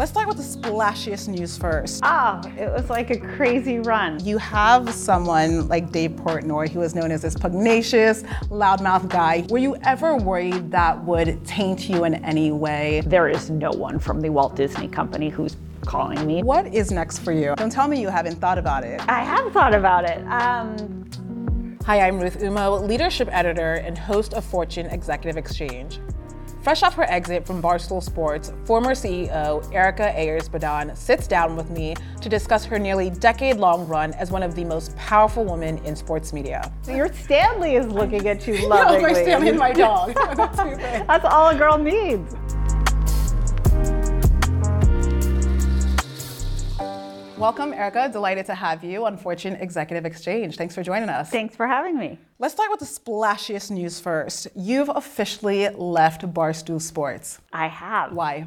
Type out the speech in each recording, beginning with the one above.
Let's start with the splashiest news first. Oh, it was like a crazy run. You have someone like Dave Portnoy, who is known as this pugnacious, loudmouth guy. Were you ever worried that would taint you in any way? There is no one from the Walt Disney Company who's calling me. What is next for you? Don't tell me you haven't thought about it. I have thought about it. Um, Hi, I'm Ruth Umoh, leadership editor and host of Fortune Executive Exchange. Fresh off her exit from Barstool Sports, former CEO Erika Ayers Badan sits down with me to discuss her nearly decade long run as one of the most powerful women in sports media. Your Stanley is looking at you lovingly. no, my Stanley and my dog. That's all a girl needs. Welcome, Erika. Delighted to have you on Fortune Executive Exchange. Thanks for joining us. Thanks for having me. Let's start with the splashiest news first. You've officially left Barstool Sports. I have. Why?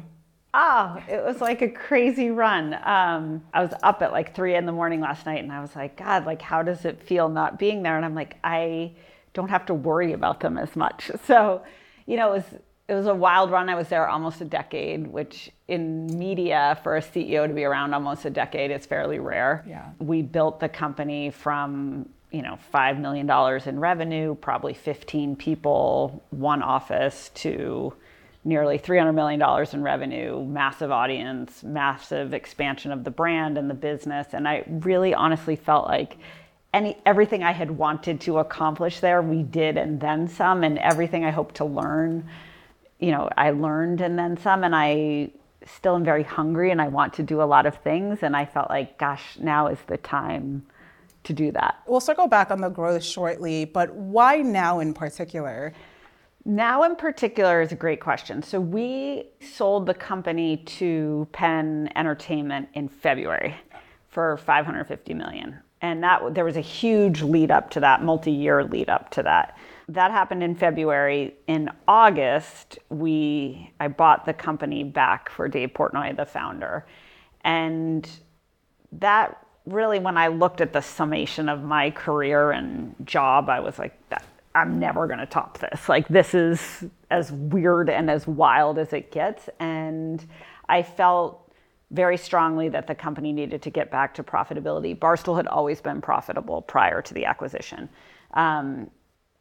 Oh, it was like a crazy run. Um, I was up at like three in the morning last night and I was like, God, like, how does it feel not being there? And I'm like, I don't have to worry about them as much. So, you know, it was it was a wild run. I was there almost a decade, which in media for a CEO to be around almost a decade is fairly rare. Yeah. We built the company from you know five million dollars in revenue, probably 15 people, one office, to nearly 300 million dollars in revenue, massive audience, massive expansion of the brand and the business, and I really honestly felt like any everything I had wanted to accomplish there, we did and then some, and everything I hoped to learn you know, I learned and then some, and I still am very hungry and I want to do a lot of things. And I felt like, gosh, now is the time to do that. We'll circle back on the growth shortly, but why now in particular? Now, in particular, is a great question. So, we sold the company to Penn Entertainment in February for 550 million. And that there was a huge lead up to that, multi year lead up to that. That happened in February. In August, we I bought the company back for Dave Portnoy, the founder. And that really when I looked at the summation of my career and job, I was like that I'm never going to top this. Like this is as weird and as wild as it gets and I felt very strongly that the company needed to get back to profitability. Barstool had always been profitable prior to the acquisition. Um,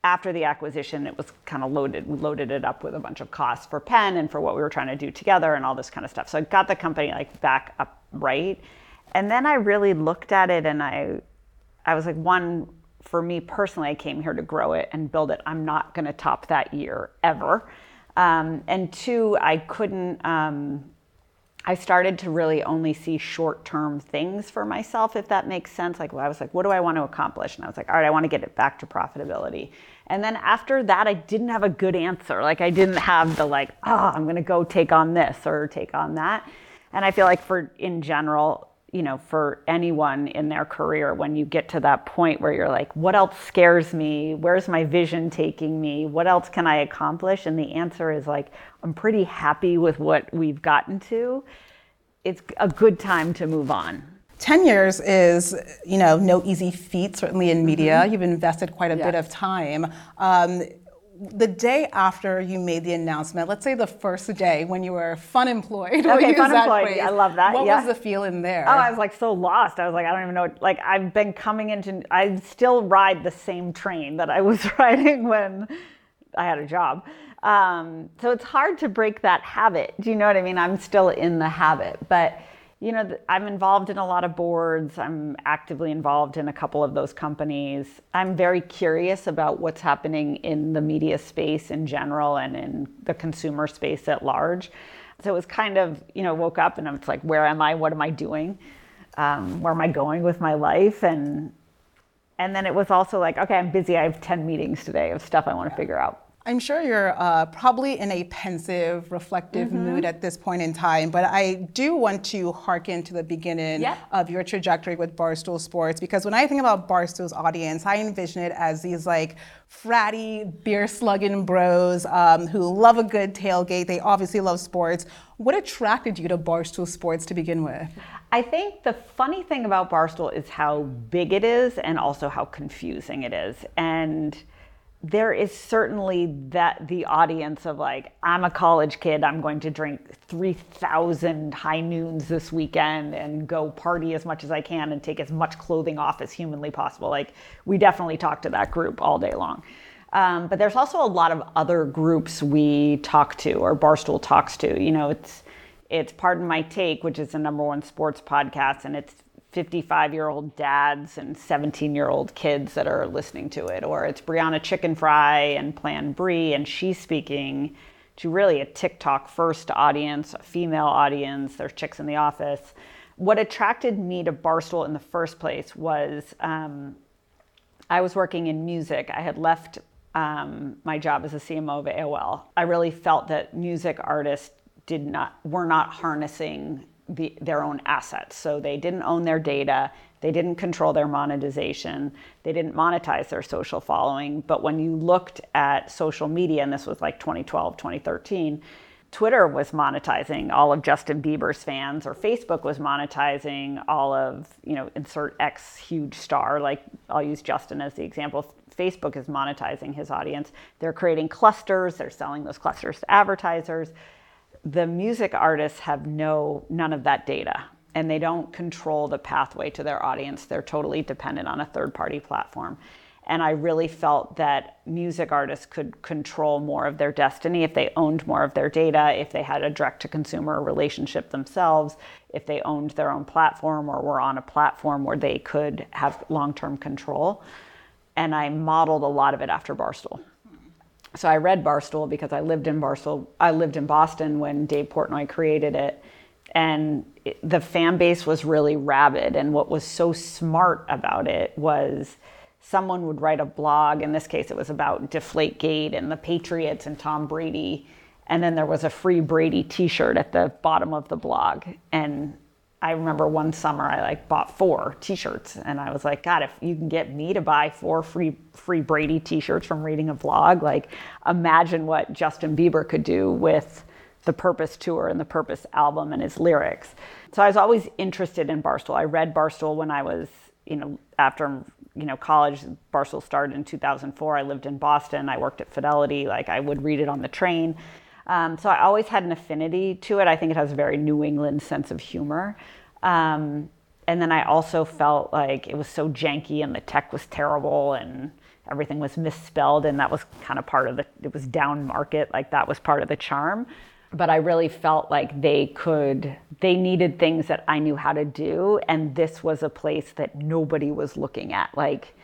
after the acquisition, it was kind of loaded, loaded it up with a bunch of costs for Penn and for what we were trying to do together and all this kind of stuff. So I got the company like back up right. And then I really looked at it and I, I was like, one, for me personally, I came here to grow it and build it. I'm not going to top that year ever. Um, and two, I couldn't, um, I started to really only see short term things for myself, if that makes sense. Like, well, I was like, what do I want to accomplish? And I was like, all right, I want to get it back to profitability. And then after that, I didn't have a good answer. Like, I didn't have the, like, oh, I'm going to go take on this or take on that. And I feel like, for in general, you know, for anyone in their career, when you get to that point where you're like, what else scares me? Where's my vision taking me? What else can I accomplish? And the answer is like, I'm pretty happy with what we've gotten to. It's a good time to move on. 10 years is, you know, no easy feat, certainly in media. Mm-hmm. You've invested quite a bit of time. Um, the day after you made the announcement, let's say the first day when you were fun employed. Okay, fun employed. Phrase, I love that. What yeah. was the feeling there? Oh, I was like so lost. I was like, I don't even know. Like I've been coming into, I still ride the same train that I was riding when I had a job. Um, so it's hard to break that habit. Do you know what I mean? I'm still in the habit, but you know, I'm involved in a lot of boards. I'm actively involved in a couple of those companies. I'm very curious about what's happening in the media space in general and in the consumer space at large. So it was kind of, you know, woke up and I'm like, where am I? What am I doing? Um, where am I going with my life? And and then it was also like, okay, I'm busy. I have 10 meetings today of stuff I want to figure out. I'm sure you're uh, probably in a pensive, reflective mm-hmm. mood at this point in time, but I do want to hearken to the beginning yep. of your trajectory with Barstool Sports because when I think about Barstool's audience, I envision it as these like fratty, beer slugging bros um, who love a good tailgate. They obviously love sports. What attracted you to Barstool Sports to begin with? I think the funny thing about Barstool is how big it is and also how confusing it is. And there is certainly that the audience of like i'm a college kid i'm going to drink 3000 high noons this weekend and go party as much as i can and take as much clothing off as humanly possible. Like we definitely talk to that group all day long. Um, but there's also a lot of other groups we talk to or barstool talks to. You know it's it's pardon my take which is the number one sports podcast and it's 55 year old dads and 17 year old kids that are listening to it. Or it's Brianna Chickenfry and Plan Berry, and she's speaking to really a TikTok first audience, a female audience. There's chicks in the office. What attracted me to Barstool in the first place was um, I was working in music. I had left um, my job as a CMO of AOL. I really felt that music artists did not were not harnessing the, their own assets. So they didn't own their data, they didn't control their monetization, they didn't monetize their social following. But when you looked at social media, and this was like 2012, 2013, Twitter was monetizing all of Justin Bieber's fans, or Facebook was monetizing all of, you know, insert X huge star. Like I'll use Justin as the example. Facebook is monetizing his audience. They're creating clusters, they're selling those clusters to advertisers the music artists have no none of that data and they don't control the pathway to their audience. They're totally dependent on a third party platform. And i really felt that music artists could control more of their destiny if they owned more of their data if they had a direct to consumer relationship themselves if they owned their own platform or were on a platform where they could have long term control. And i modeled a lot of it after barstool so I read Barstool because I lived in Barstool. I lived in Boston when Dave Portnoy created it. And it, the fan base was really rabid. And what was so smart about it was someone would write a blog. In this case, it was about Deflategate and the Patriots and Tom Brady. And then there was a free Brady t shirt at the bottom of the blog. And I remember one summer I like bought four T-shirts, and I was like, God, if you can get me to buy four free free Brady T-shirts from reading a vlog, like imagine what Justin Bieber could do with the Purpose tour and the Purpose album and his lyrics. So I was always interested in Barstool. I read Barstool when I was, you know, after you know college. Barstool started in 2004. I lived in Boston. I worked at Fidelity. Like I would read it on the train. Um, so I always had an affinity to it. I think it has a very New England sense of humor. Um, and then I also felt like it was so janky and the tech was terrible and everything was misspelled and that was kind of part of the it was down market like that was part of the charm but i really felt like they could they needed things that i knew how to do and this was a place that nobody was looking at like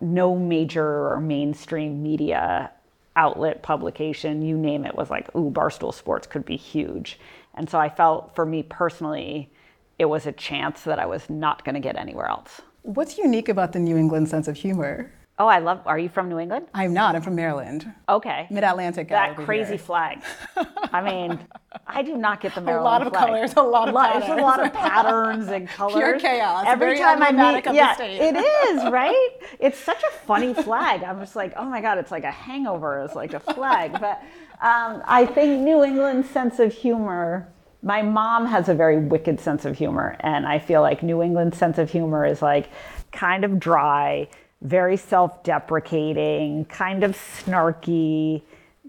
no major or mainstream media outlet publication, you name it, was like, ooh, Barstool Sports could be huge. And so I felt for me personally, it was a chance that I was not going to get anywhere else. What's unique about the New England sense of humor? Oh, I love. Are you from New England? I'm not. I'm from Maryland. Okay. Mid Atlantic. That crazy here. flag. I mean, I do not get the Maryland flag. A lot of flag. colors. A lot of patterns. It's a lot of patterns and colors. Pure chaos. Every Very time I meet, yeah, it is right. It's such a funny flag. I'm just like, oh my god, it's like a hangover. It's like a flag. But um, I think New England's sense of humor my mom has a very wicked sense of humor and i feel like new england's sense of humor is like kind of dry very self deprecating, kind of snarky.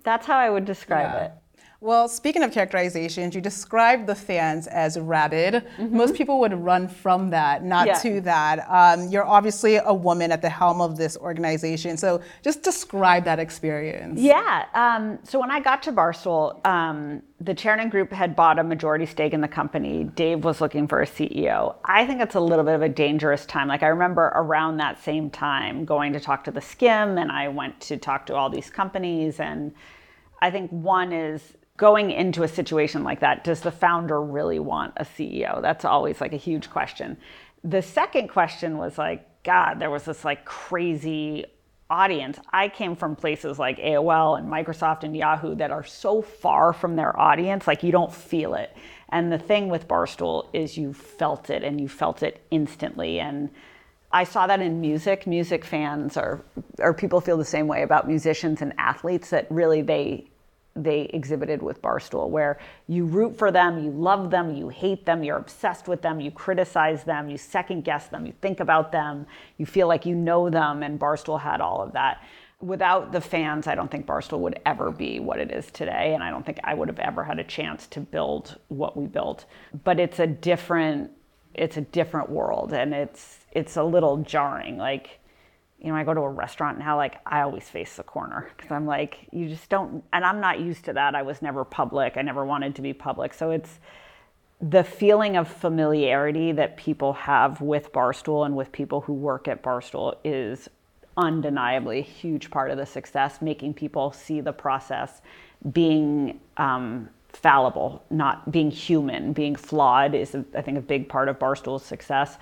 That's how I would describe yeah. it. Well, speaking of characterizations, you described the fans as rabid. Mm-hmm. Most people would run from that, not yeah. to that. Um, you're obviously a woman at the helm of this organization, so just describe that experience. Yeah. Um, so when I got to Barstool, um, the Chernin Group had bought a majority stake in the company. Dave was looking for a CEO. I think it's a little bit of a dangerous time. Like I remember around that same time going to talk to theSkimm, and I went to talk to all these companies and. I think one is going into a situation like that, does the founder really want a CEO? That's always like a huge question. The second question was like, God, there was this like crazy audience. I came from places like AOL and Microsoft and Yahoo that are so far from their audience, like you don't feel it. And the thing with Barstool is you felt it and you felt it instantly. And I saw that in music. Music fans or or people feel the same way about musicians and athletes that really they they exhibited with Barstool, where you root for them, you love them, you hate them, you're obsessed with them, you criticize them, you second guess them, you think about them, you feel like you know them, and Barstool had all of that. without the fans, I don't think Barstool would ever be what it is today. And I don't think I would have ever had a chance to build what we built. But it's a different, it's a different world and it's, it's a little jarring. Like, you know, I go to a restaurant now, like I always face the corner because I'm like, you just don't, and I'm not used to that. I was never public. I never wanted to be public. So it's the feeling of familiarity that people have with Barstool and with people who work at Barstool is undeniably a huge part of the success, making people see the process being um, fallible, not being human, being flawed is, I think, a big part of Barstool's success.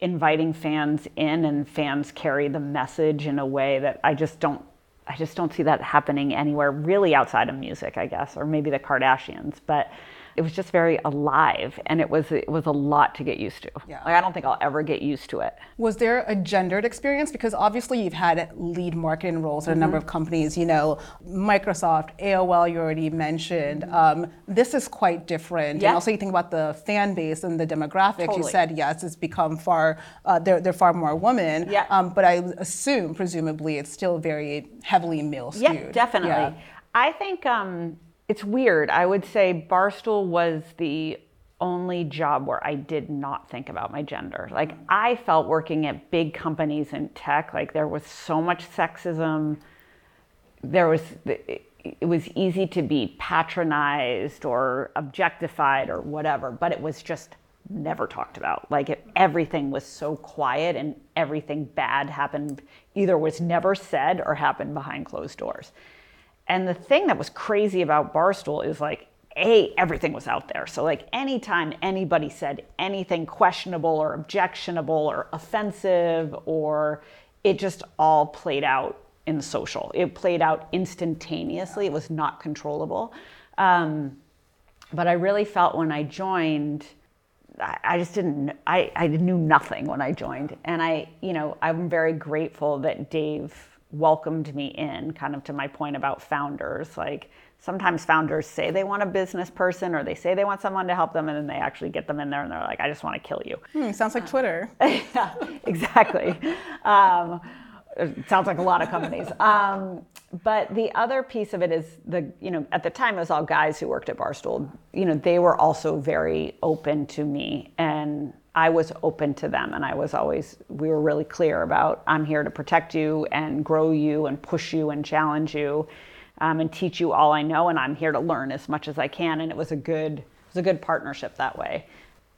Inviting fans in and fans carry the message in a way that I just don't. I just don't see that happening anywhere really outside of music, I guess, or maybe the Kardashians. But it was just very alive and it was it was a lot to get used to. Yeah. Like I don't think I'll ever get used to it. Was there a gendered experience because obviously you've had lead marketing roles at a mm-hmm. number of companies, you know, Microsoft, AOL you already mentioned. Mm-hmm. Um, this is quite different. Yeah. And also you think about the fan base and the demographics. Totally. You said yes, it's become far uh, they're, they're far more women. Yeah. Um, but I assume presumably it's still very heavily male skewed. Yeah, definitely. Yeah. I think um, it's weird. I would say Barstool was the only job where I did not think about my gender. Like I felt working at big companies in tech, like there was so much sexism. There was it was easy to be patronized or objectified or whatever, but it was just never talked about. Like it, everything was so quiet and everything bad happened either was never said or happened behind closed doors. And the thing that was crazy about Barstool is like, A, everything was out there. So, like, anytime anybody said anything questionable or objectionable or offensive, or it just all played out in social. It played out instantaneously, it was not controllable. Um, but I really felt when I joined, I just didn't, I, I knew nothing when I joined. And I, you know, I'm very grateful that Dave welcomed me in, kind of to my point about founders. Like sometimes founders say they want a business person or they say they want someone to help them, and then they actually get them in there and they're like, I just want to kill you. Hmm, sounds like Twitter. yeah, exactly. Um, sounds like a lot of companies. Um, but the other piece of it is the, you know, at the time it was all guys who worked at Barstool. You know, they were also very open to me and I was open to them and I was always, we were really clear about I'm here to protect you and grow you and push you and challenge you um, and teach you all I know and I'm here to learn as much as I can. And it was a good, it was a good partnership that way.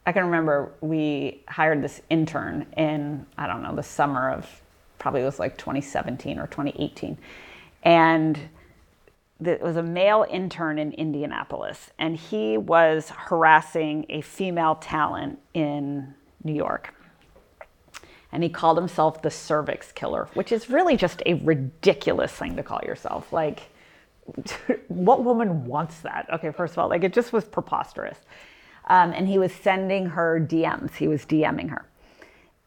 I can remember we hired this intern in, I don't know, the summer of probably was like 2017 or 2018. And it was a male intern in Indianapolis, and he was harassing a female talent in New York. And he called himself the cervix killer, which is really just a ridiculous thing to call yourself. Like, what woman wants that? Okay, first of all, like it just was preposterous. Um, and he was sending her DMs, he was DMing her.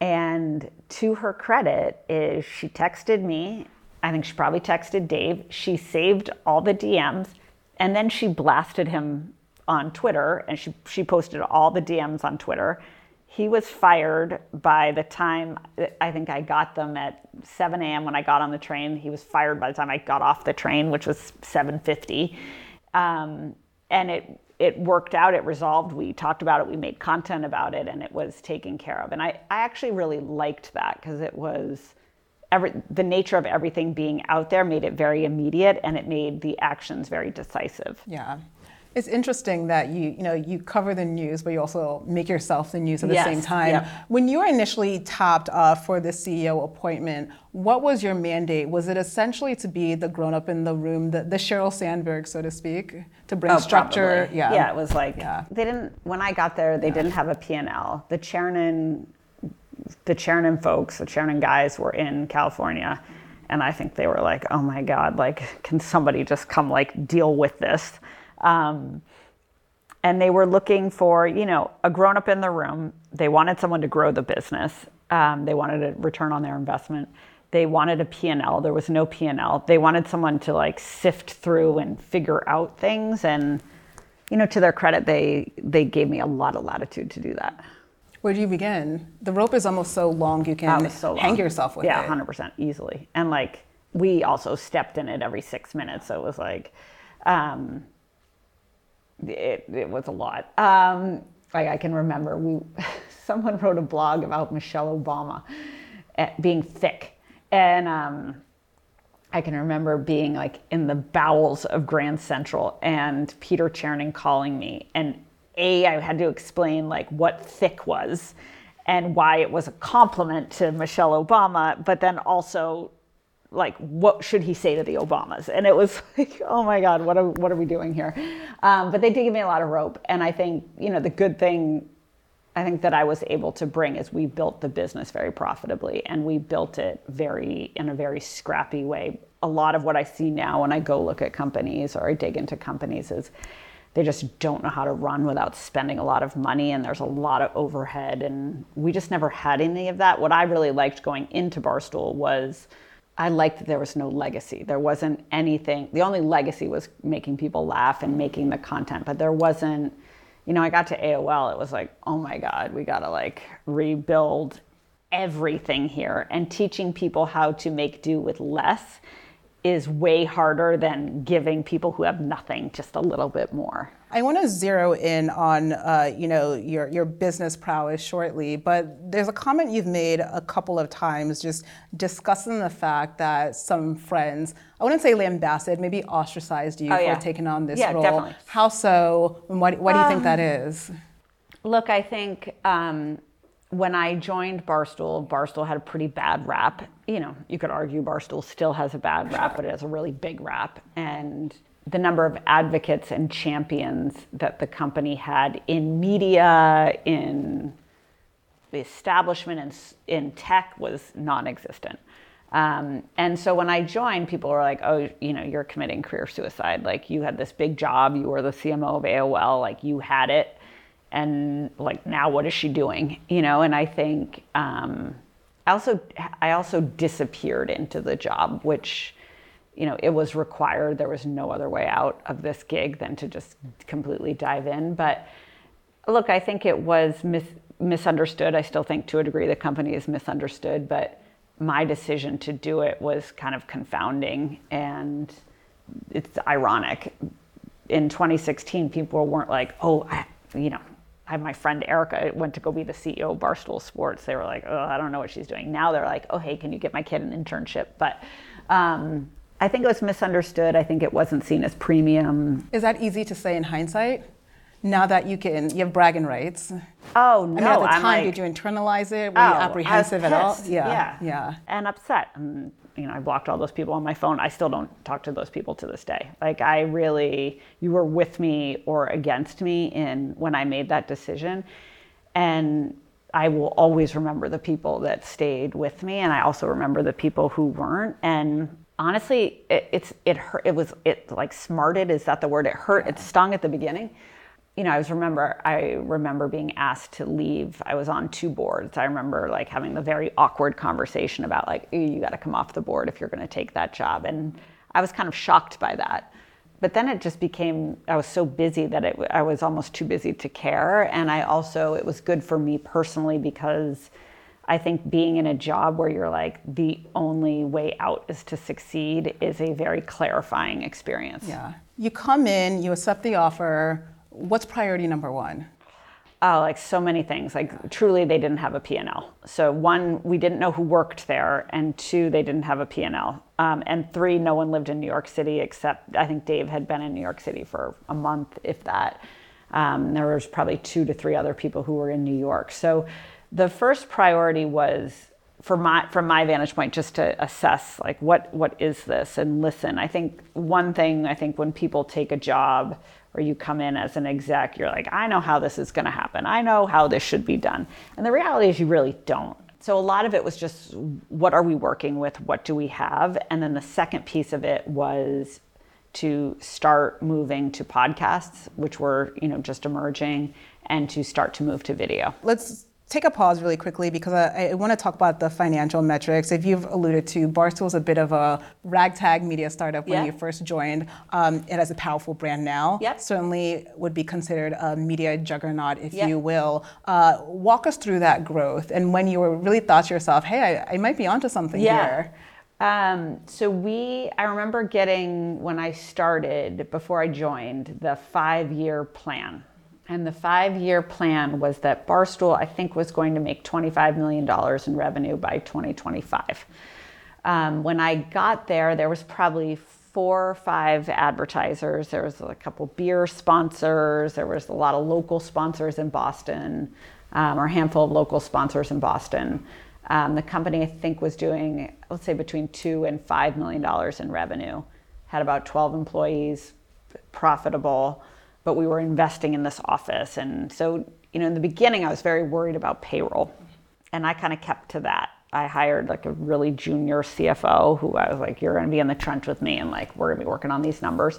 And to her credit, is she texted me I think she probably texted Dave. She saved all the DMs and then she blasted him on Twitter and she, she posted all the DMs on Twitter. He was fired by the time I think I got them at 7 a.m. when I got on the train. He was fired by the time I got off the train, which was 7:50, um, and it it worked out. It resolved. We talked about it. We made content about it, and it was taken care of. And I I actually really liked that because it was every, the nature of everything being out there made it very immediate and it made the actions very decisive. Yeah. It's interesting that you you know you cover the news, but you also make yourself the news at the yes, same time. Yep. When you were initially tapped uh, for the CEO appointment, what was your mandate? Was it essentially to be the grown up in the room, the, the Sheryl Sandberg, so to speak, to bring oh, structure? Probably. Yeah, yeah. It was like yeah. they didn't. When I got there, they yeah. didn't have a P and L. The Chernin the Chernin folks, the Chernin guys were in California. And I think they were like, oh my God, like, can somebody just come like deal with this? Um, and they were looking for, you know, a grown up in the room. They wanted someone to grow the business. Um, they wanted a return on their investment. They wanted a P&L. There was no P&L. They wanted someone to like sift through and figure out things. And, you know, to their credit, they, they gave me a lot of latitude to do that. Where do you begin? The rope is almost so long you can so hang yourself with yeah, it. Yeah, 100% easily. And like we also stepped in it every six minutes. So it was like, um, it, it was a lot. Um, like I can remember we, someone wrote a blog about Michelle Obama eh, being thick. And um, I can remember being like in the bowels of Grand Central and Peter Chernin calling me. And A, I had to explain like what thick was and why it was a compliment to Michelle Obama, but then also like what should he say to the Obamas? And it was like, oh my God, what are what are we doing here? Um, but they did give me a lot of rope, and I think you know the good thing. I think that I was able to bring is we built the business very profitably and we built it very in a very scrappy way. A lot of what I see now when I go look at companies or I dig into companies is they just don't know how to run without spending a lot of money and there's a lot of overhead and we just never had any of that. What I really liked going into Barstool was I liked that there was no legacy. There wasn't anything. The only legacy was making people laugh and making the content, but there wasn't. You know, I got to AOL. It was like, oh my God, we got to like rebuild everything here. And teaching people how to make do with less is way harder than giving people who have nothing just a little bit more. I want to zero in on uh, you know your your business prowess shortly, but there's a comment you've made a couple of times just discussing the fact that some friends, I wouldn't say lambasted, maybe ostracized you Oh, for taking on this Yeah, role. definitely. How so? And why, why do you think that is? Look, I think um, when I joined Barstool, Barstool had a pretty bad rap. You know, you could argue Barstool still has a bad rap, but it has a really big rap. And the number of advocates and champions that the company had in media, in the establishment in, in tech was non-existent. Um, and so when I joined, people were like, "Oh, you know, you're committing career suicide. Like you had this big job, you were the CMO of AOL, like you had it, and like now what is she doing? You know?" And I think um, I also I also disappeared into the job, which you know, it was required. There was no other way out of this gig than to just completely dive in. But look, I think it was mis- misunderstood. I still think to a degree the company is misunderstood, but my decision to do it was kind of confounding and it's ironic. In 2016, people weren't like, oh, I, you know, I have my friend Erika went to go be the CEO of Barstool Sports. They were like, oh, I don't know what she's doing. Now they're like, oh, hey, can you get my kid an internship? But um, I think it was misunderstood. I think it wasn't seen as premium. Is that easy to say in hindsight? Now that you can, you have bragging rights. Oh no! I mean, at the I'm time, like, did you internalize it? Were oh, you apprehensive at all? Yeah, yeah, yeah. and upset. And you know, I blocked all those people on my phone. I still don't talk to those people to this day. Like I really, you were with me or against me in when I made that decision, and I will always remember the people that stayed with me, and I also remember the people who weren't. And honestly, it, it's it hurt. It was it like smarted. Is that the word? It hurt. It stung at the beginning you know, I was remember I remember being asked to leave. I was on two boards. I remember like having the very awkward conversation about like "Ooh, you got to come off the board if you're going to take that job, and I was kind of shocked by that. But then it just became I was so busy that it, I was almost too busy to care, and I also it was good for me personally because I think being in a job where you're like the only way out is to succeed is a very clarifying experience. Yeah. You come in, you accept the offer. What's priority number one? Oh, like so many things. Like truly, they didn't have a P&L. So one, we didn't know who worked there, and two, they didn't have a P&L. Um, and three, no one lived in New York City except I think Dave had been in New York City for a month, if that. Um, there was probably two to three other people who were in New York. So the first priority was for my from my vantage point just to assess like what what is this and listen. I think one thing I think when people take a job or you come in as an exec, you're like, I know how this is going to happen. I know how this should be done. And the reality is you really don't. So a lot of it was just what are we working with? What do we have? And then the second piece of it was to start moving to podcasts, which were, you know, just emerging, and to start to move to video. Let's take a pause really quickly because I, I want to talk about the financial metrics. If you've alluded to, Barstool's a bit of a ragtag media startup when Yeah. you first joined. Um, it has a powerful brand now. Yep. Certainly would be considered a media juggernaut, if Yep. you will. Uh, walk us through that growth and when you were really thought to yourself, hey, I, I might be onto something here. Um, so we, I remember getting when I started before I joined the five-year plan, and the five-year plan was that Barstool, I think, was going to make twenty-five million dollars in revenue by 2025. Um, when I got there, there was probably four or five advertisers. There was a couple beer sponsors. There was a lot of local sponsors in Boston, um, or a handful of local sponsors in Boston. Um, the company, I think, was doing, let's say, between two and five million dollars in revenue. Had about 12 employees, profitable, but we were investing in this office. And so, you know, in the beginning, I was very worried about payroll, and I kind of kept to that. I hired like a really junior CFO who I was like, you're going to be in the trench with me and like, we're going to be working on these numbers.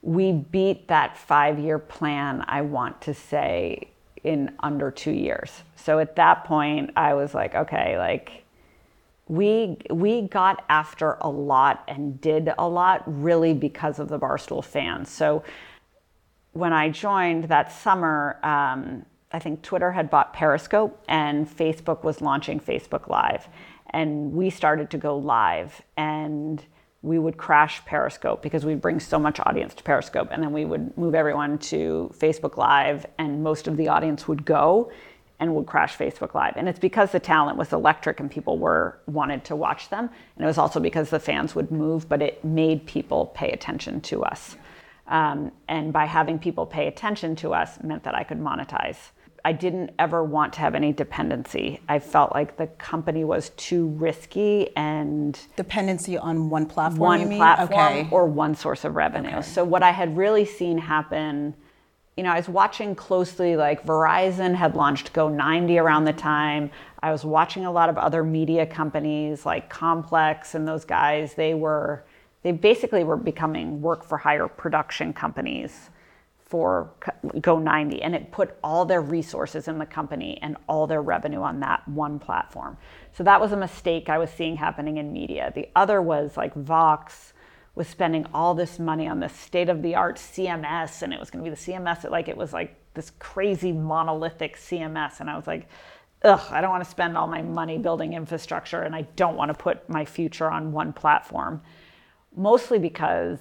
We beat that five year plan, I want to say, in under two years. So at that point, I was like, okay, like, we we got after a lot and did a lot really because of the barstool fans so when i joined that summer um, I think Twitter had bought Periscope and Facebook was launching Facebook Live. And we started to go live and we would crash Periscope because we'd bring so much audience to Periscope. And then we would move everyone to Facebook Live and most of the audience would go and would crash Facebook Live. And it's because the talent was electric and people were wanted to watch them. And it was also because the fans would move, but it made people pay attention to us. Um, and by having people pay attention to us meant that I could monetize. I didn't ever want to have any dependency. I felt like the company was too risky and dependency on one platform. One platform okay. or one source of revenue. Okay. So what I had really seen happen, you know, I was watching closely. Like Verizon had launched Go90 around the time. I was watching a lot of other media companies like Complex and those guys. They were, they basically were becoming work for hire production companies for Go90 and it put all their resources in the company and all their revenue on that one platform. So that was a mistake I was seeing happening in media. The other was like Vox was spending all this money on this state of the art CMS and it was going to be the CMS like it was like this crazy monolithic CMS and I was like ugh, I don't want to spend all my money building infrastructure and I don't want to put my future on one platform. Mostly because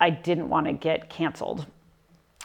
I didn't want to get canceled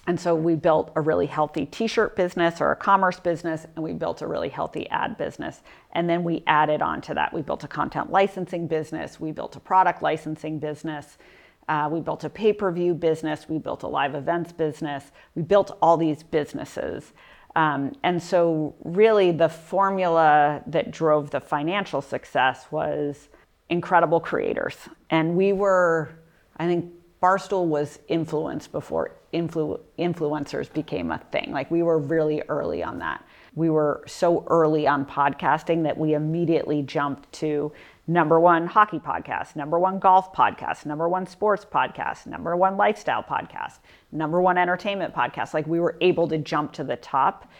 and so we built a really healthy t shirt business or a commerce business, and we built a really healthy ad business. And then we added on to that. We built a content licensing business, we built a product licensing business, uh, we built a pay per view business, we built a live events business, we built all these businesses. Um, and so, really, the formula that drove the financial success was incredible creators. And we were, I think, Barstool was influenced before influ- influencers became a thing. Like we were really early on that. We were so early on podcasting that we immediately jumped to number one hockey podcast, number one golf podcast, number one sports podcast, number one lifestyle podcast, number one entertainment podcast. Like we were able to jump to the top.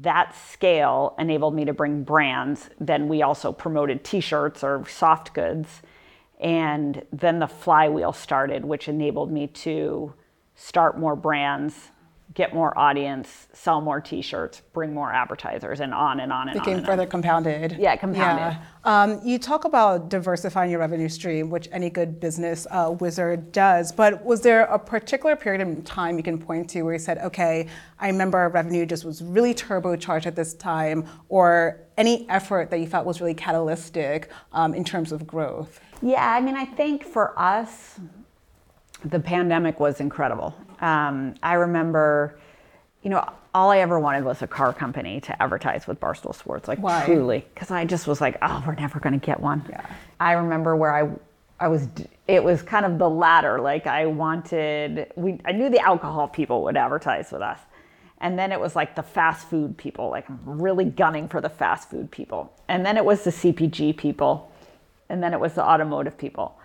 That scale enabled me to bring brands. Then we also promoted t shirts or soft goods and then the flywheel started, which enabled me to start more brands, get more audience, sell more T-shirts, bring more advertisers, and on and on and Became on. Became further on. compounded. Yeah, compounded. Yeah. Um, you talk about diversifying your revenue stream, which any good business uh, wizard does. But was there a particular period in time you can point to where you said, "Okay, I remember our revenue just was really turbocharged at this time," or any effort that you felt was really catalytic um, in terms of growth? Yeah, I mean, I think for us, the pandemic was incredible. Um, I remember, you know, all I ever wanted was a car company to advertise with Barstool Sports, like Why? truly, because I just was like, oh, we're never going to get one. Yeah. I remember where I, I was. It was kind of the latter. Like I wanted, we, I knew the alcohol people would advertise with us, and then it was like the fast food people, like I'm really gunning for the fast food people, and then it was the CPG people and then it was the automotive people,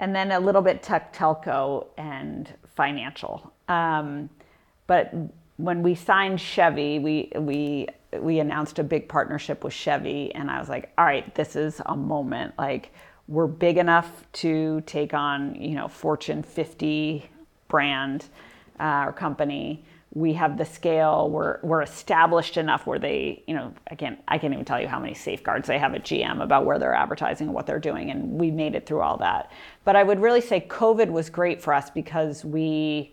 and then a little bit tech, telco, and financial. Um, but when we signed Chevy, we we we announced a big partnership with Chevy, and I was like, all right, this is a moment. Like we're big enough to take on you know Fortune 50 brand uh, or company we have the scale, we're, we're established enough where they, you know, again, I can't even tell you how many safeguards they have at GM about where they're advertising and what they're doing, and we made it through all that. But I would really say COVID was great for us because we,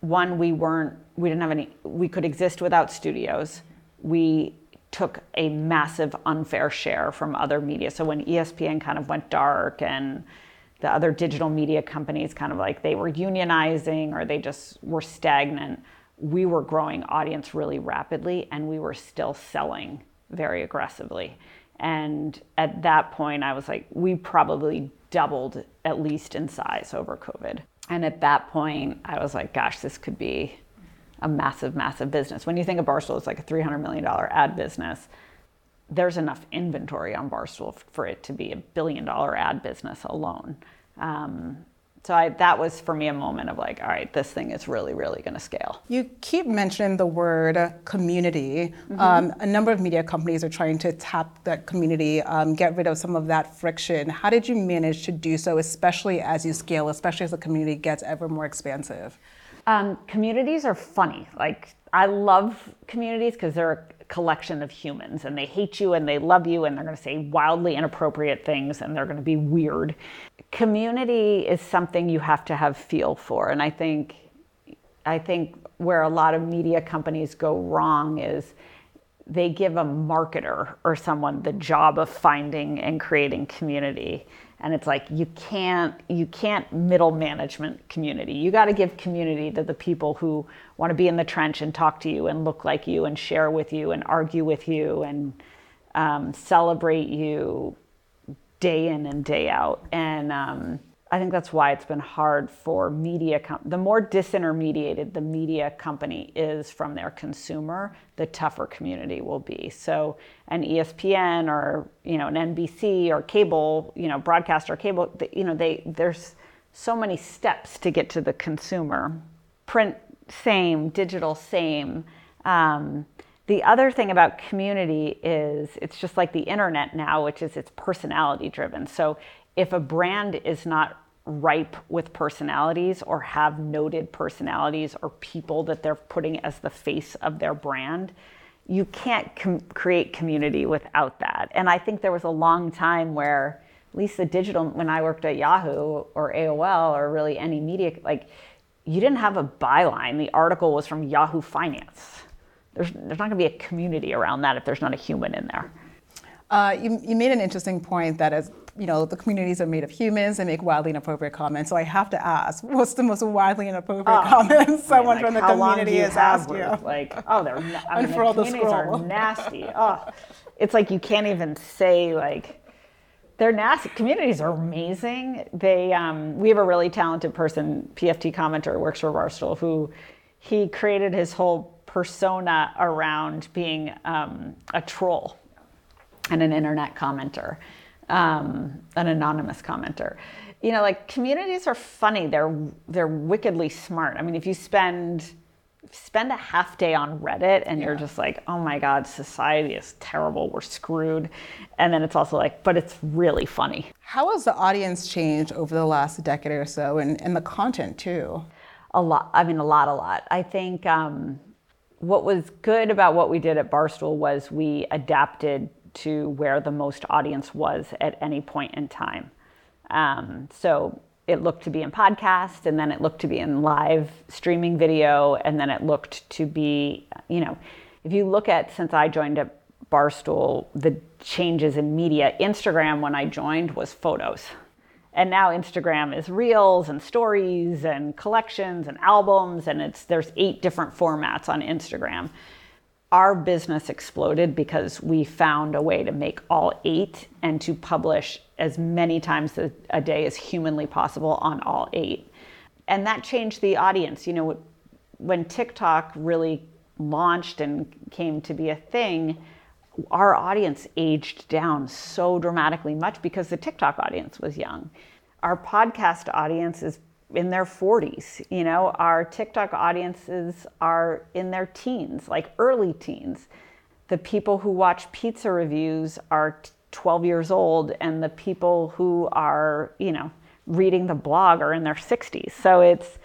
one, we weren't, we didn't have any, we could exist without studios. We took a massive unfair share from other media. So when ESPN kind of went dark and the other digital media companies kind of like they were unionizing or they just were stagnant we were growing audience really rapidly and we were still selling very aggressively. And at that point, I was like, we probably doubled at least in size over COVID. And at that point, I was like, gosh, this could be a massive, massive business. When you think of Barstool, it's like a $300 million ad business. There's enough inventory on Barstool for it to be a billion dollar ad business alone. Um, so I, that was for me a moment of like, all right, this thing is really, really going to scale. You keep mentioning the word community. Mm-hmm. Um, a number of media companies are trying to tap that community, um, get rid of some of that friction. How did you manage to do so, especially as you scale, especially as the community gets ever more expansive? Um, communities are funny. Like I love communities because they're collection of humans and they hate you and they love you and they're going to say wildly inappropriate things and they're going to be weird. Community is something you have to have feel for and i think i think where a lot of media companies go wrong is they give a marketer or someone the job of finding and creating community and it's like you can't you can't middle management community you got to give community to the people who want to be in the trench and talk to you and look like you and share with you and argue with you and um, celebrate you day in and day out. And um, I think that's why it's been hard for media. Com- the more disintermediated the media company is from their consumer, the tougher community will be. So an ESPN or you know an NBC or cable, you know broadcaster cable, you know they there's so many steps to get to the consumer. Print same, digital same. Um, the other thing about community is it's just like the internet now, which is it's personality driven. So if a brand is not ripe with personalities or have noted personalities or people that they're putting as the face of their brand, you can't com- create community without that. And I think there was a long time where, at least the digital, when I worked at Yahoo or AOL or really any media, like you didn't have a byline. The article was from Yahoo Finance there's, there's not going to be a community around that if there's not a human in there. Uh, you, you made an interesting point that as you know, the communities are made of humans and make wildly inappropriate comments. So I have to ask, what's the most wildly inappropriate oh, comments someone like, from the community has asked you? Like, oh, they're na- I mean, the communities are nasty. Oh, it's like you can't even say like they're nasty. Communities are amazing. They um, we have a really talented person, PFT commenter, works for Barstool, who he created his whole persona around being um, a troll and an internet commenter, um, an anonymous commenter. You know, like communities are funny. They're they're wickedly smart. I mean, if you spend spend a half day on Reddit and yeah. you're just like, oh my God, society is terrible. We're screwed. And then it's also like, but it's really funny. How has the audience changed over the last decade or so and, and the content too? A lot. I mean, a lot, a lot. I think um, what was good about what we did at Barstool was we adapted to where the most audience was at any point in time. Um, so it looked to be in podcast, and then it looked to be in live streaming video, and then it looked to be, you know, if you look at since I joined at Barstool, the changes in media, Instagram when I joined was photos. And now Instagram is reels and stories and collections and albums and it's there's eight different formats on Instagram. Our business exploded because we found a way to make all eight and to publish as many times a, a day as humanly possible on all eight. And that changed the audience. You know, when TikTok really launched and came to be a thing, our audience aged down so dramatically much because the TikTok audience was young. Our podcast audience is in their 40s, you know, our TikTok audiences are in their teens, like early teens. The people who watch pizza reviews are 12 years old and the people who are, you know, reading the blog are in their 60s. So it's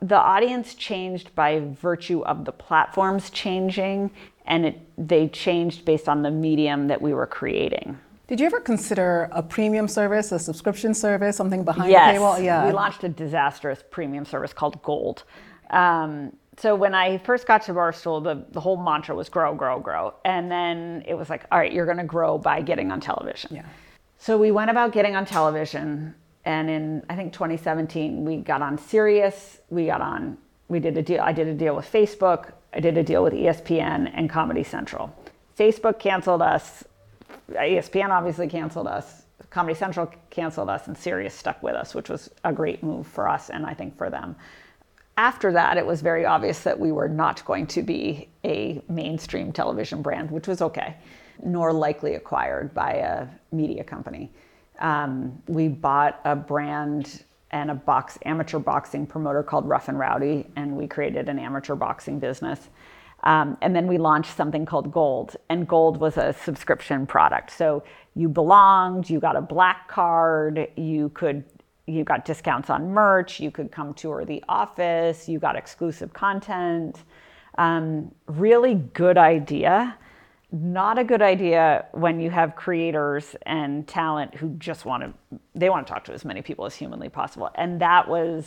the audience changed by virtue of the platforms changing and it, they changed based on the medium that we were creating. Did you ever consider a premium service, a subscription service, something behind yes, the paywall? Yeah. We launched a disastrous premium service called Gold. Um, so when I first got to Barstool, the, the whole mantra was grow, grow, grow. And then it was like, all right, you're going to grow by getting on television. Yeah. So we went about getting on television. And in, I think, 2017, we got on Sirius. We got on, we did a deal. I did a deal with Facebook. I did a deal with ESPN and Comedy Central. Facebook canceled us. ESPN obviously canceled us. Comedy Central canceled us, and Sirius stuck with us, which was a great move for us and I think for them after that, it was very obvious that we were not going to be a mainstream television brand, which was okay, nor likely acquired by a media company. Um, we bought a brand and a box amateur boxing promoter called Rough and Rowdy, and we created an amateur boxing business. Um, and then we launched something called Gold, and Gold was a subscription product. So you belonged, you got a black card, you could you got discounts on merch, you could come tour the office, you got exclusive content. Um, really good idea. Not a good idea when you have creators and talent who just want to, they want to talk to as many people as humanly possible. And that was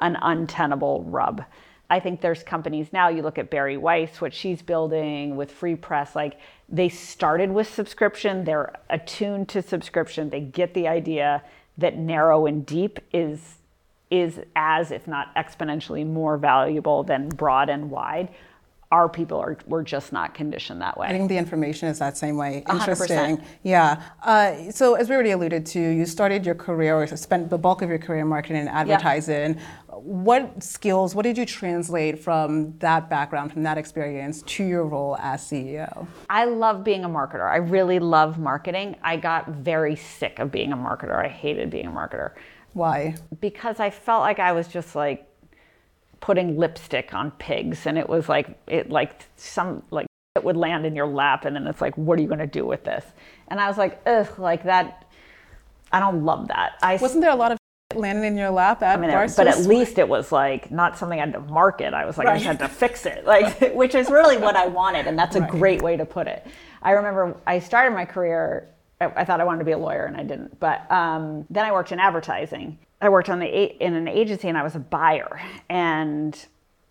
an untenable rub. I think there's companies now, you look at Bari Weiss, what she's building with Free Press, like they started with subscription, they're attuned to subscription, they get the idea that narrow and deep is is as if not exponentially more valuable than broad and wide our people are we're just not conditioned that way. I think the information is that same way. Interesting. 100%. Yeah. Uh, so as we already alluded to, you started your career or spent the bulk of your career in marketing and advertising. What skills, what did you translate from that background, from that experience to your role as CEO? I love being a marketer. I really love marketing. I got very sick of being a marketer. I hated being a marketer. Why? Because I felt like I was just like putting lipstick on pigs and it was like it like some like it would land in your lap and then it's like what are you going to do with this and i was like ugh like that i don't love that i wasn't there a lot of landing in your lap at I mean, but at least it was like not something I had to market. I was like, right. I just had to fix it, like, which is really what I wanted, and that's a right. great way to put it. I remember I started my career. I, I thought I wanted to be a lawyer, and I didn't. But um, then I worked in advertising, I worked on the in an agency and I was a buyer and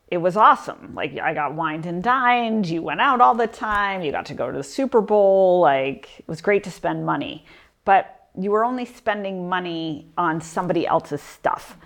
it was awesome. Like I got wined and dined, you went out all the time, you got to go to the Super Bowl, like it was great to spend money. But you were only spending money on somebody else's stuff.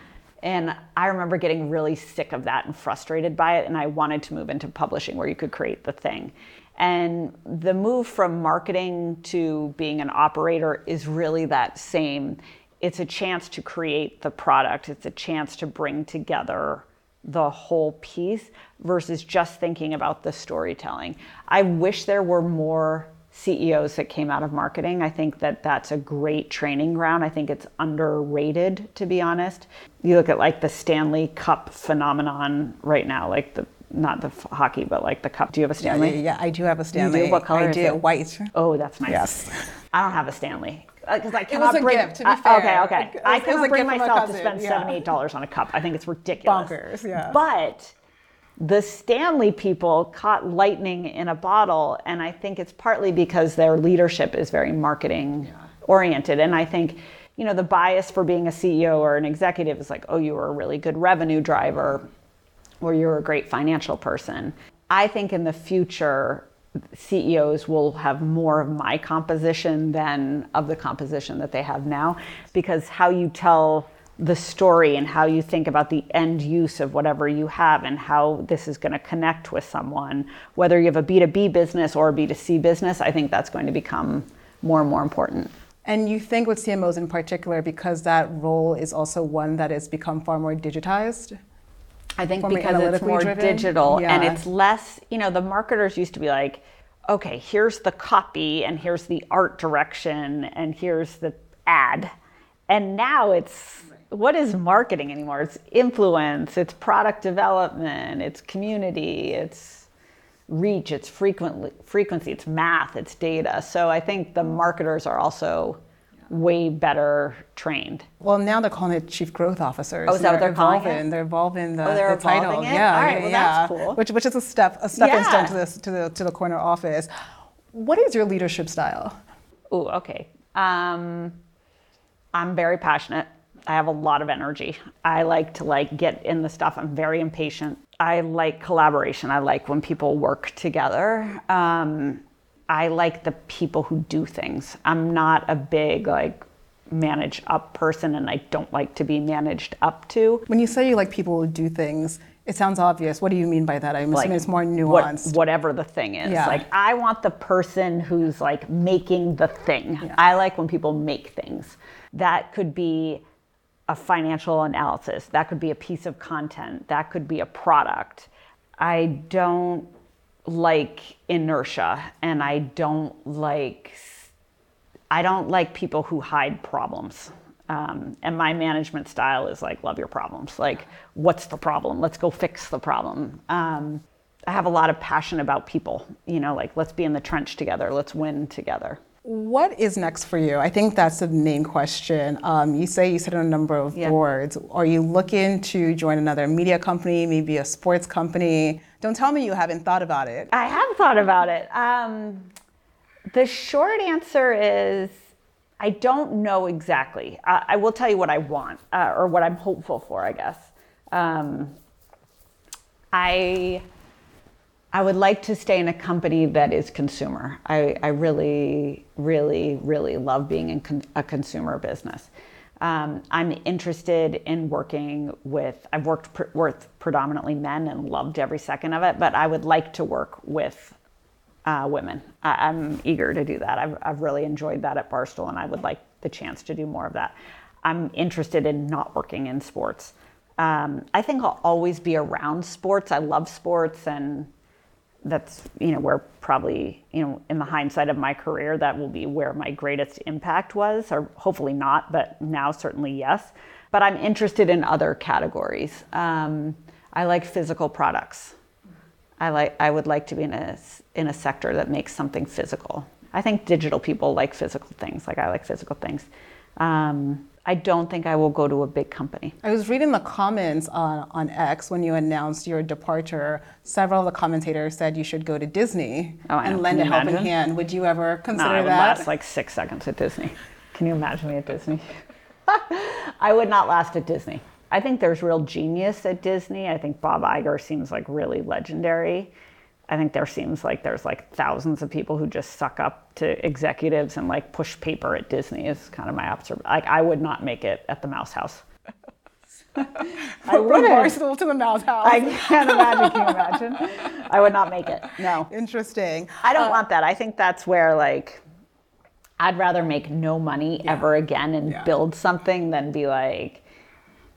And I remember getting really sick of that and frustrated by it and I wanted to move into publishing where you could create the thing. And the move from marketing to being an operator is really that same it's a chance to create the product, it's a chance to bring together the whole piece versus just thinking about the storytelling. I wish there were more CEOs that came out of marketing. I think that that's a great training ground. I think it's underrated, to be honest. You look at like the Stanley Cup phenomenon right now, like the not the f- hockey, but like the cup. Do you have a Stanley? Yeah, yeah, yeah. I do have a Stanley. What color I is do. it? White. Oh, that's nice. Yes. I don't have a Stanley because uh, I cannot bring. Gift, to be fair. okay, okay. Was, I cannot bring myself to spend seventy-eight dollars on a cup. I think it's ridiculous. Bonkers, yeah. But the Stanley people caught lightning in a bottle, and I think it's partly because their leadership is very marketing yeah. oriented, and I think. You know, the bias for being a CEO or an executive is like, oh, you were a really good revenue driver or you're a great financial person. I think in the future, CEOs will have more of my composition than of the composition that they have now because how you tell the story and how you think about the end use of whatever you have and how this is going to connect with someone whether you have a B2B business or a B2C business I think that's going to become more and more important. And you think with CMOs in particular because that role is also one that has become far more digitized? I think because it's more driven? digital yeah. and it's less, you know, the marketers used to be like, okay, here's the copy and here's the art direction and here's the ad. And now it's what is marketing anymore? It's influence, it's product development, it's community, it's reach, it's frequently frequency, it's math, it's data. So I think the marketers are also way better trained. Well, now they're calling it chief growth officers. Oh, is that what they're calling evolving, it? They're evolving the, Oh, they're the title. it? Yeah, All right, yeah, well, yeah. that's cool. Which, which is a step, a stepping Yeah. stone to this, to the, to the corner office. What is your leadership style? Oh, okay. Um, I'm very passionate. I have a lot of energy. I like to like get in the stuff. I'm very impatient. I like collaboration. I like when people work together. Um, I like the people who do things. I'm not a big like manage up person, and I don't like to be managed up to. When you say you like people who do things, it sounds obvious. What do you mean by that? I'm assuming it's more what- nuanced. whatever the thing is. Yeah. Like I want the person who's like making the thing. I like when people make things. That could be a financial analysis. That could be a piece of content. That could be a product. I don't like inertia and I don't like I don't like people who hide problems. Um, and my management style is like, love your problems. Like, what's the problem? Let's go fix the problem. Um, I have a lot of passion about people, you know, like, let's be in the trench together, let's win together. What is next for you? I think that's the main question. Um, you say you sit on a number of Yeah. boards. Are you looking to join another media company, maybe a sports company? Don't tell me you haven't thought about it. I have thought about it. Um, the short answer is I don't know exactly. I, I will tell you what I want uh, or what I'm hopeful for, I guess. Um, I I would like to stay in a company that is consumer. I, I really, really, really love being in con- a consumer business. Um, I'm interested in working with, I've worked with predominantly men and loved every second of it, but I would like to work with uh, women. I, I'm eager to do that. I've, I've really enjoyed that at Barstool, and I would like the chance to do more of that. I'm interested in not working in sports. Um, I think I'll always be around sports. I love sports, and that's you know where probably you know in the hindsight of my career that will be where my greatest impact was, or hopefully not, but now certainly yes. But I'm interested in other categories. Um, I like physical products. I like I would like to be in a in a sector that makes something physical. I think digital people like physical things. Like I like physical things. Um, I don't think I will go to a big company. I was reading the comments on, on X when you announced your departure. Several of the commentators said you should go to Disney Oh, and lend a helping imagine? hand. Would you ever No, consider I would that? last like six seconds at Disney. Can you imagine me at Disney? I would not last at Disney. I think there's real genius at Disney. I think Bob Iger seems like really legendary. I think there seems like there's like thousands of people who just suck up to executives and like push paper at Disney is kind of my observation. Like I would not make it at the Mouse House. I wouldn't. Barstool to the Mouse House. I can't imagine. Can you imagine? I would not make it. No. Interesting. I don't uh, want that. I think that's where like I'd rather make no money ever again and Yeah. build something than be like,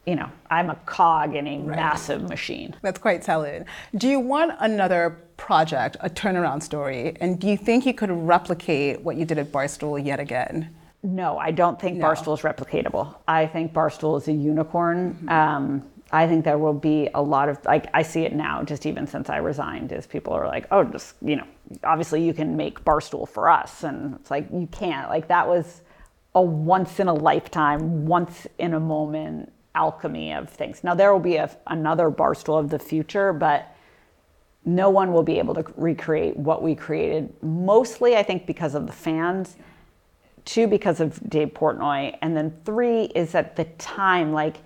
you know, I'm a cog in a massive machine. That's quite telling. Do you want another project, a turnaround story? And do you think you could replicate what you did at Barstool yet again? No, I don't think No. Barstool is replicatable. I think Barstool is a unicorn. Um, I think there will be a lot of like I see it now, just even since I resigned, is people are like, oh, just you know, obviously you can make Barstool for us, and it's like you can't. Like that was a once in a lifetime, once in a moment alchemy of things. Now there will be a, another Barstool of the future, but no one will be able to recreate what we created. Mostly, I think, because of the fans. Two, because of Dave Portnoy, and then three is at the time, like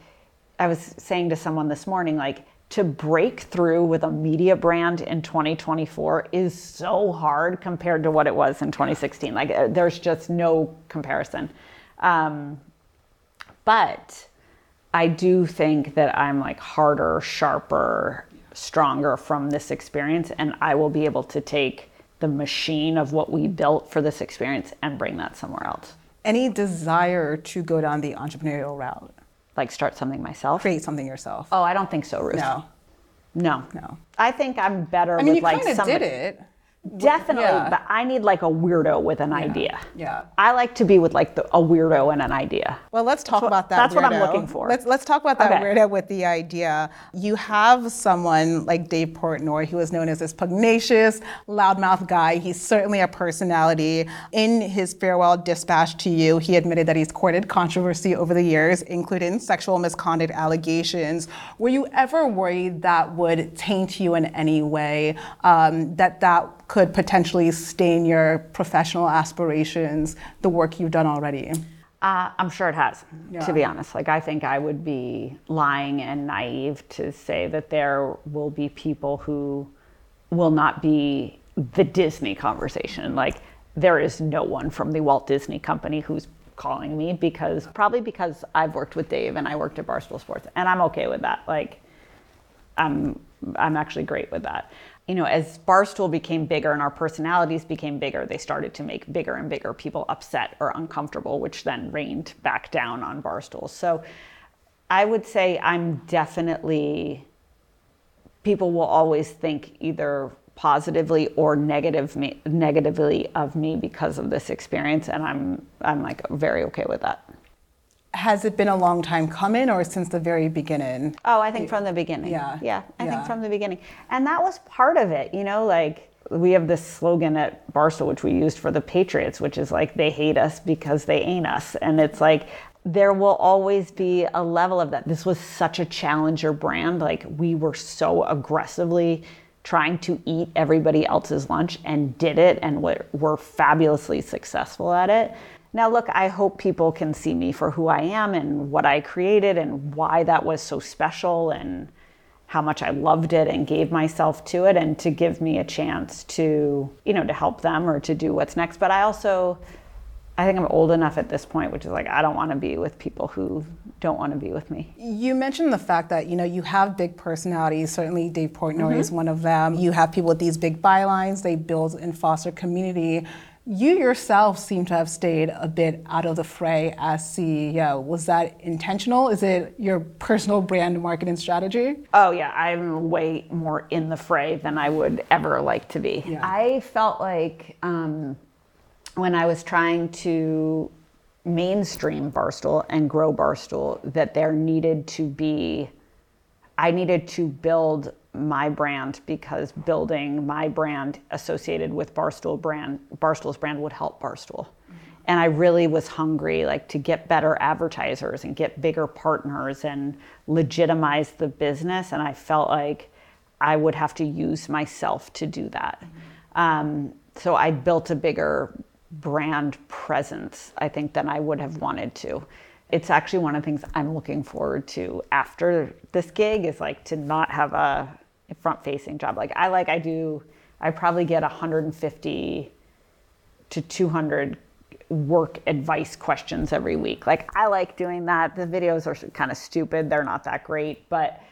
I was saying to someone this morning, like to break through with a media brand in 2024 is so hard compared to what it was in 2016. Like uh, there's just no comparison. Um, but I do think that I'm like harder, sharper, stronger from this experience, and I will be able to take the machine of what we built for this experience and bring that somewhere else. Any desire to go down the entrepreneurial route? Like start something myself. Create something yourself? Oh, I don't think so, Ruth. no. No. No. I think I'm better I mean, with you like kind of somebody. did it. Definitely, Yeah. but I need like a weirdo with an idea. Yeah. I like to be with like the, a weirdo and an idea. Well, let's talk what- about that. that's what I'm looking for. Let's let's talk about that Okay. weirdo with the idea. You have someone like Dave Portnoy, who is known as this pugnacious, loudmouth guy. He's certainly a personality. In his farewell dispatch to you, he admitted that he's courted controversy over the years, including sexual misconduct allegations. Were you ever worried that would taint you in any way? Um, that that could potentially stain your professional aspirations, the work you've done already? Uh, I'm sure it has, Yeah. to be honest. Like, I think I would be lying and naive to say that there will be people who will not be the Disney conversation. Like, there is no one from the Walt Disney Company who's calling me because probably because I've worked with Dave and I worked at Barstool Sports, and I'm okay with that. Like, I'm I'm actually great with that. You know, as Barstool became bigger and our personalities became bigger, they started to make bigger and bigger people upset or uncomfortable, which then rained back down on Barstool. So I would say I'm definitely people will always think either positively or negative me, negatively of me because of this experience and I'm I'm like very okay with that. Has it been a long time coming or since the very beginning? Oh, I think from the beginning. Yeah. Yeah, I Yeah. think from the beginning. And that was part of it, you know, like we have this slogan at Barstool, which we used for the Patriots, which is like, they hate us because they ain't us. And it's like, there will always be a level of that. This was such a challenger brand. Like, we were so aggressively trying to eat everybody else's lunch and did it and were, were fabulously successful at it. Now, look, I hope people can see me for who I am and what I created and why that was so special and how much I loved it and gave myself to it and to give me a chance to, you know, to help them or to do what's next. But I also, I think I'm old enough at this point, which is like, I don't want to be with people who don't want to be with me. You mentioned the fact that you know you have big personalities. Certainly, Dave Portnoy mm-hmm. is one of them. You have people with these big bylines. They build and foster community. You yourself seem to have stayed a bit out of the fray as CEO. Was that intentional? Is it your personal brand marketing strategy? Oh yeah, I'm way more in the fray than I would ever like to be. Yeah. I felt like um, when I was trying to mainstream Barstool and grow Barstool, that there needed to be, I needed to build my brand because building my brand associated with Barstool brand, Barstool's brand would help Barstool. And I really was hungry, like to get better advertisers and get bigger partners and legitimize the business. And I felt like I would have to use myself to do that. Um, so I built a bigger brand presence, I think, than I would have wanted to. It's actually one of the things I'm looking forward to after this gig is like to not have a front facing job. Like I like I do I probably get 150 to 200 work advice questions every week. Like I like doing that. The videos are kind of stupid. They're not that great, but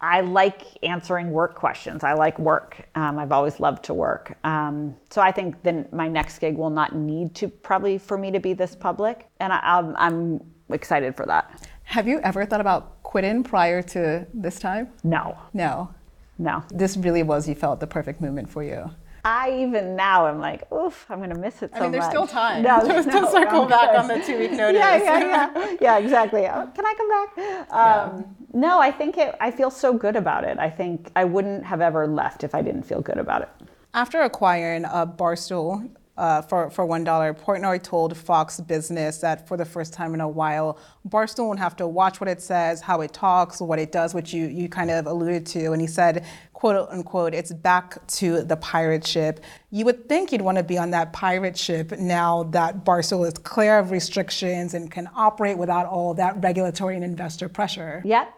I like answering work questions. I like work. Um, I've always loved to work. Um, so I think then my next gig will not need to probably for me to be this public, and I, I'm, I'm excited for that. Have you ever thought about quitting prior to this time? No, No. No. This really was, you felt the perfect movement for you. I even now am like, oof, I'm gonna miss it so I mean, there's much. still time No, to, there's to no, circle I'm back on the two week notice. Yeah, yeah, yeah, yeah, exactly. Uh, Can I come back? Um, No, I think it. I feel so good about it. I think I wouldn't have ever left if I didn't feel good about it. After acquiring uh, Barstool uh, for, for $1, Portnoy told Fox Business that for the first time in a while, Barstool won't have to watch what it says, how it talks, what it does, which you, you kind of alluded to. And he said, quote unquote, it's back to the pirate ship. You would think you'd want to be on that pirate ship now that Barstool is clear of restrictions and can operate without all that regulatory and investor pressure. Yep.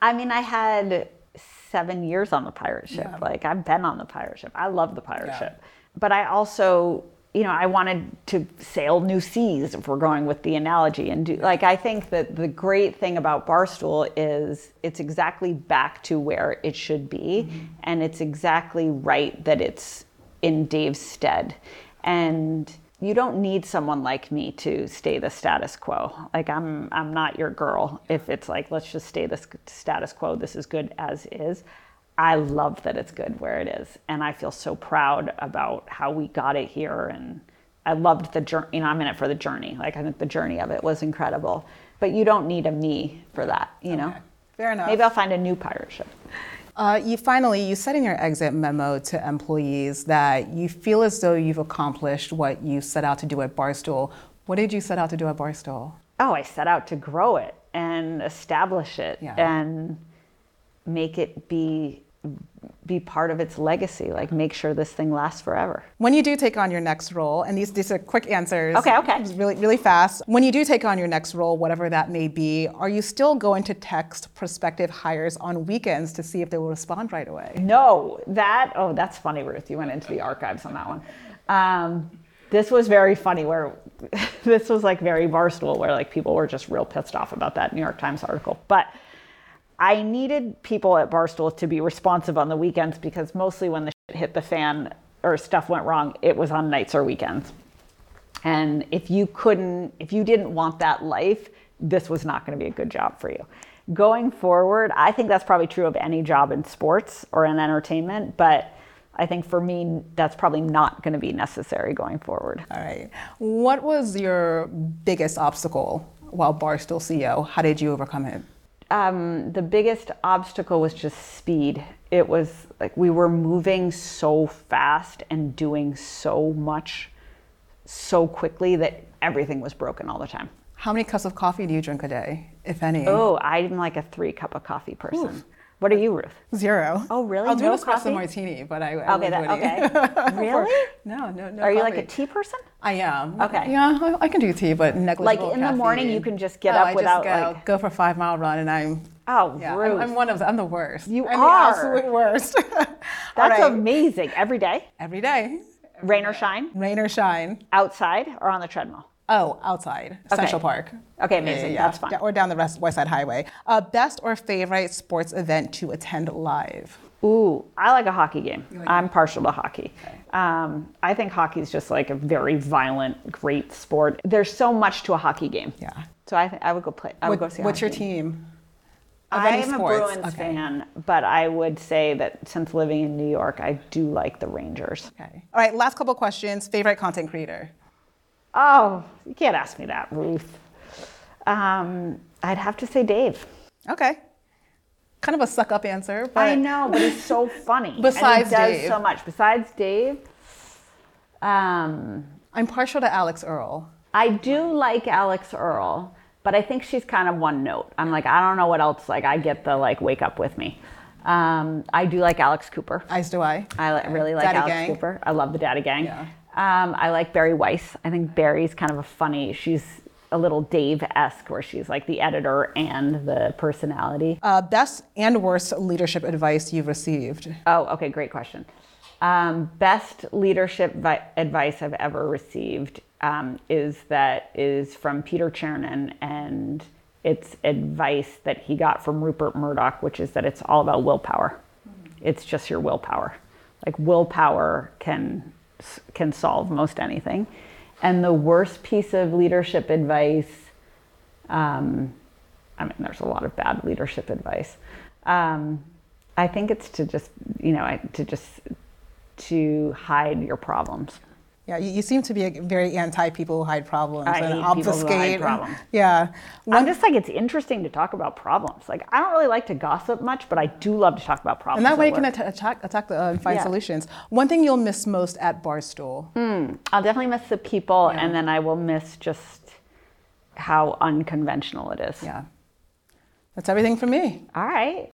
I mean, I had seven years on the pirate ship. Like I've been on the pirate ship. I love the pirate Yeah. ship. But I also, you know, I wanted to sail new seas if we're going with the analogy and do like I think that the great thing about Barstool is it's exactly back to where it should be mm-hmm. and it's exactly right that it's in Dave's stead. And you don't need someone like me to stay the status quo. Like I'm I'm not your girl if it's like let's just stay the status quo. This is good as is. I love that it's good where it is. And I feel so proud about how we got it here. And I loved the journey. You know, I'm in it for the journey. Like, I think the journey of it was incredible. But you don't need a me for that, you know? Fair enough. Maybe I'll find a new pirate ship. Uh, you finally, you said in your exit memo to employees that you feel as though you've accomplished what you set out to do at Barstool. What did you set out to do at Barstool? Oh, I set out to grow it and establish it Yeah. and make it be be part of its legacy. Like make sure this thing lasts forever. When you do take on your next role, and these, these are quick answers. Okay, okay. Really, really fast. When you do take on your next role, whatever that may be, are you still going to text prospective hires on weekends to see if they will respond right away? No, that oh, that's funny, Ruth. You went into the archives on that one. Um, this was very funny. Where this was like very barstool, where like people were just real pissed off about that New York Times article. But I needed people at Barstool to be responsive on the weekends because mostly when the shit hit the fan or stuff went wrong, it was on nights or weekends. And if you couldn't, if you didn't want that life, this was not going to be a good job for you. Going forward, I think that's probably true of any job in sports or in entertainment, but I think for me, that's probably not going to be necessary going forward. All right. What was your biggest obstacle while Barstool CEO? How did you overcome it? Um, the biggest obstacle was just speed. It was like we were moving so fast and doing so much so quickly that everything was broken all the time. How many cups of coffee do you drink a day, if any? Oh, I'm like a three cup of coffee person. What are you, Ruth? Zero. Oh, really? I'll do No an espresso coffee? martini, but I, I Okay, love that, okay. really? No, no, no. Are you like a tea person? I am. Okay. Yeah, I, I can do tea, but negligible Like in the morning, you can just get Oh, up I without, just go, like- go for a five mile run, and I'm. Oh, Yeah, Ruth. I'm, I'm one of the, I'm the worst. You I'm are. the absolute worst. That's right. amazing. Every day, Every day, rain or shine, rain or shine. outside or on the treadmill. Oh, outside, Central Park. Okay, amazing. That's fine. Yeah, or down the West, West Side Highway. Uh, best or favorite sports event to attend live? Ooh, I like a hockey game. I'm partial to hockey. Um, I think hockey is just like a very violent, great sport. There's so much to a hockey game. Yeah. So I, th- I would go play. I would What- go see. what's your team? I am sports? a Bruins Okay. fan, but I would say that since living in New York, I do like the Rangers. Okay. All right. Last couple questions. Favorite content creator? Oh, you can't ask me that, Ruth. Um, I'd have to say Dave. Okay. Kind of a suck up answer, but I know, but he's so funny. and Besides he does Dave. so much. Besides Dave, um, I'm partial to Alix Earle. I do like Alix Earle, but I think she's kind of one note. I'm like, I don't know what else. Like, I get the like, wake up with me. Um, I do like Alex Cooper. Eyes do I? I li- really like Daddy Alex Gang. Cooper. I love the Daddy Gang. Yeah. Um, I like Bari Weiss. I think Bari's kind of a funny. She's a little Dave-esque, where she's like the editor and the personality. Uh, best and worst leadership advice you've received? Oh, okay, great question. Um, best leadership vi- advice I've ever received um, is that is from Peter Chernin, and it's advice that he got from Rupert Murdoch, which is that it's all about willpower. It's just your willpower. Like willpower can can solve most anything. And the worst piece of leadership advice um, I mean, there's a lot of bad leadership advice. Um, I think it's to just, you know, to just to hide your problems. Yeah, you, you seem to be a very anti people who hide problems I and hate people who obfuscate. hide problems. Yeah. I'm just like it's interesting to talk about problems. Like I don't really like to gossip much, but I do love to talk about problems. And that way you can work. atta- attack, attack the, uh, and find Yeah. solutions. One thing you'll miss most at Barstool. I'll definitely miss the people, and then I will miss just how unconventional it is. Yeah. That's everything for me. All right.